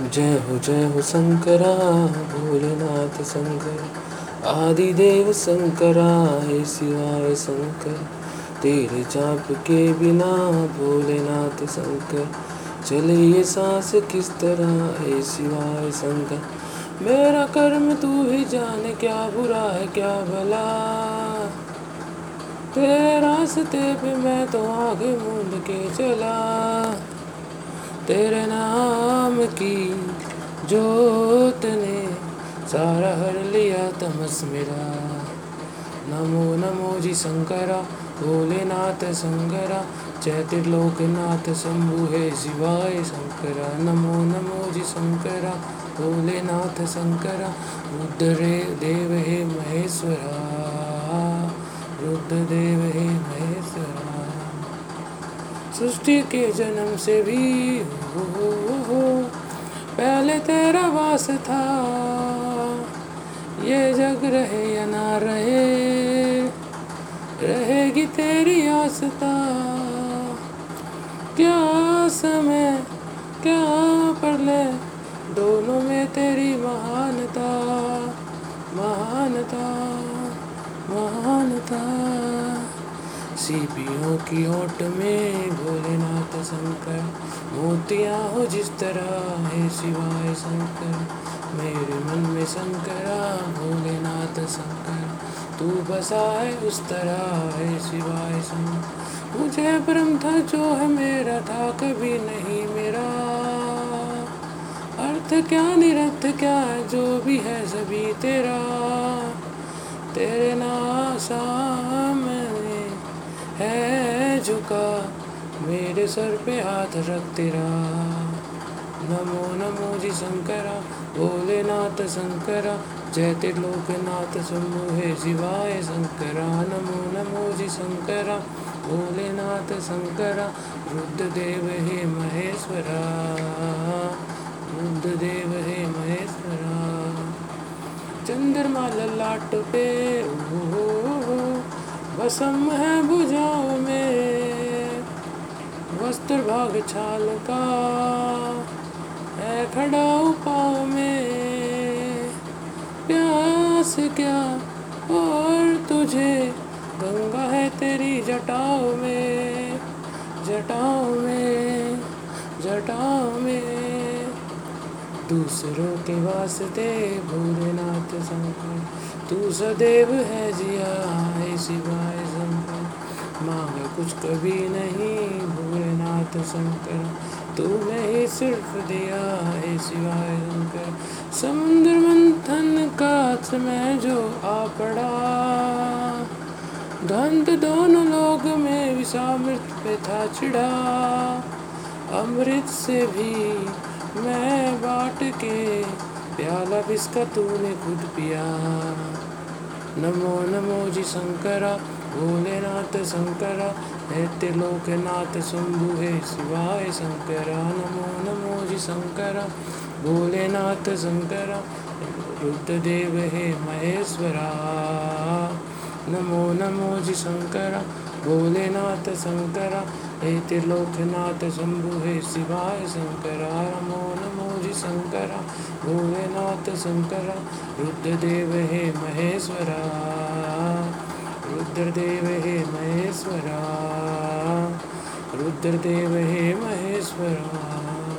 जय हो जय हो शंकरा, भोलेनाथ शंकर। आदिदेव शंकरा, हे शिवाय शंकर। तेरे जाप के बिना भोलेनाथ शंकर। चले ये सांस किस तरह, हे शिवाय शंकर। मेरा कर्म तू ही जाने, क्या बुरा है, क्या भला। तेरे रास्ते पे मैं तो आगे मूंद के चला। तेरे नाम की जोत ने सारा हर लिया तमस मेरा। नमो नमो जी शंकरा भोलेनाथ शंकरा जय त्रिलोकनाथ शंभु हे शिवाय शंकरा। नमो नमो जी शंकरा भोलेनाथ शंकरा रुद्र देव हे महेश्वरा। रुद्र देव हे महेश्वरा। सृष्टि के जन्म से भी हो, हो, हो पहले तेरा वास था। ये जग रहे या ना रहे, रहेगी तेरी आस्था। क्या समय, क्या पढ़ले दोनों में तेरी महानता महानता महानता। सीपियों की ओट में भोलेनाथ शंकर, मोतियाँ हो जिस तरह है शिवाय शंकर। मेरे मन में शंकरा, भोलेनाथ शंकर, तू बसा है उस तरह है शिवाय शंकर। मुझे भ्रम था जो है मेरा, था कभी नहीं मेरा। अर्थ क्या, निरर्थ क्या है, जो भी है सभी तेरा। तेरे में है झुका, मेरे सर पे हाथ रख तेरा। नमो नमो जी शंकरा भोलेनाथ शंकरा, जय त्रिलोकनाथ शंभु है शिवाय शंकरा। नमो नमो जी शंकरा भोलेनाथ शंकरा, रुद्रदेव हे महेश्वरा। रुद्रदेव हे महेश्वरा। चंद्रमा ललाट पे ओ भसम है बुझाओ में, वस्त्र भाग छाल का है खड़ा पाँव में। प्यास क्या और तुझे, गंगा है तेरी जटाओं में जटाओं में जटाओं में। दूसरों के वास्ते भोलेनाथ शंकर तू सदैव है जिया है शिवाय शंकर मांग कुछ कभी नहीं, भोलेनाथ शंकर। तूने ही सिर्फ़ दिया है शिवाय शंकर समुद्र मंथन का समय जो आ पड़ा धंत दोनों लोग में विषामृत पे था चिड़ा अमृत से भी मैं बाट के प्याला बिस्का तूने खुद पिया। नमो नमो जी शंकरा, भोलेनाथ शंकरा, है त्रिलोकनाथ शंभु, हे शिवाय शंकरा। नमो नमो जी शंकरा, भोलेनाथ शंकरा, रुद्रदेव, हे महेश्वरा। नमो नमो जी शंकरा भोलेनाथ शंकरा, हे त्रिलोकनाथ शंभु, हे शिवाय शंकर, नमो नमो जी शंकरा, भोलेनाथ शंकर, रुद्रदेव हे महेश्वरा, रुद्रदेव हे महेश्वरा, रुद्रदेव हे महेश्वरा।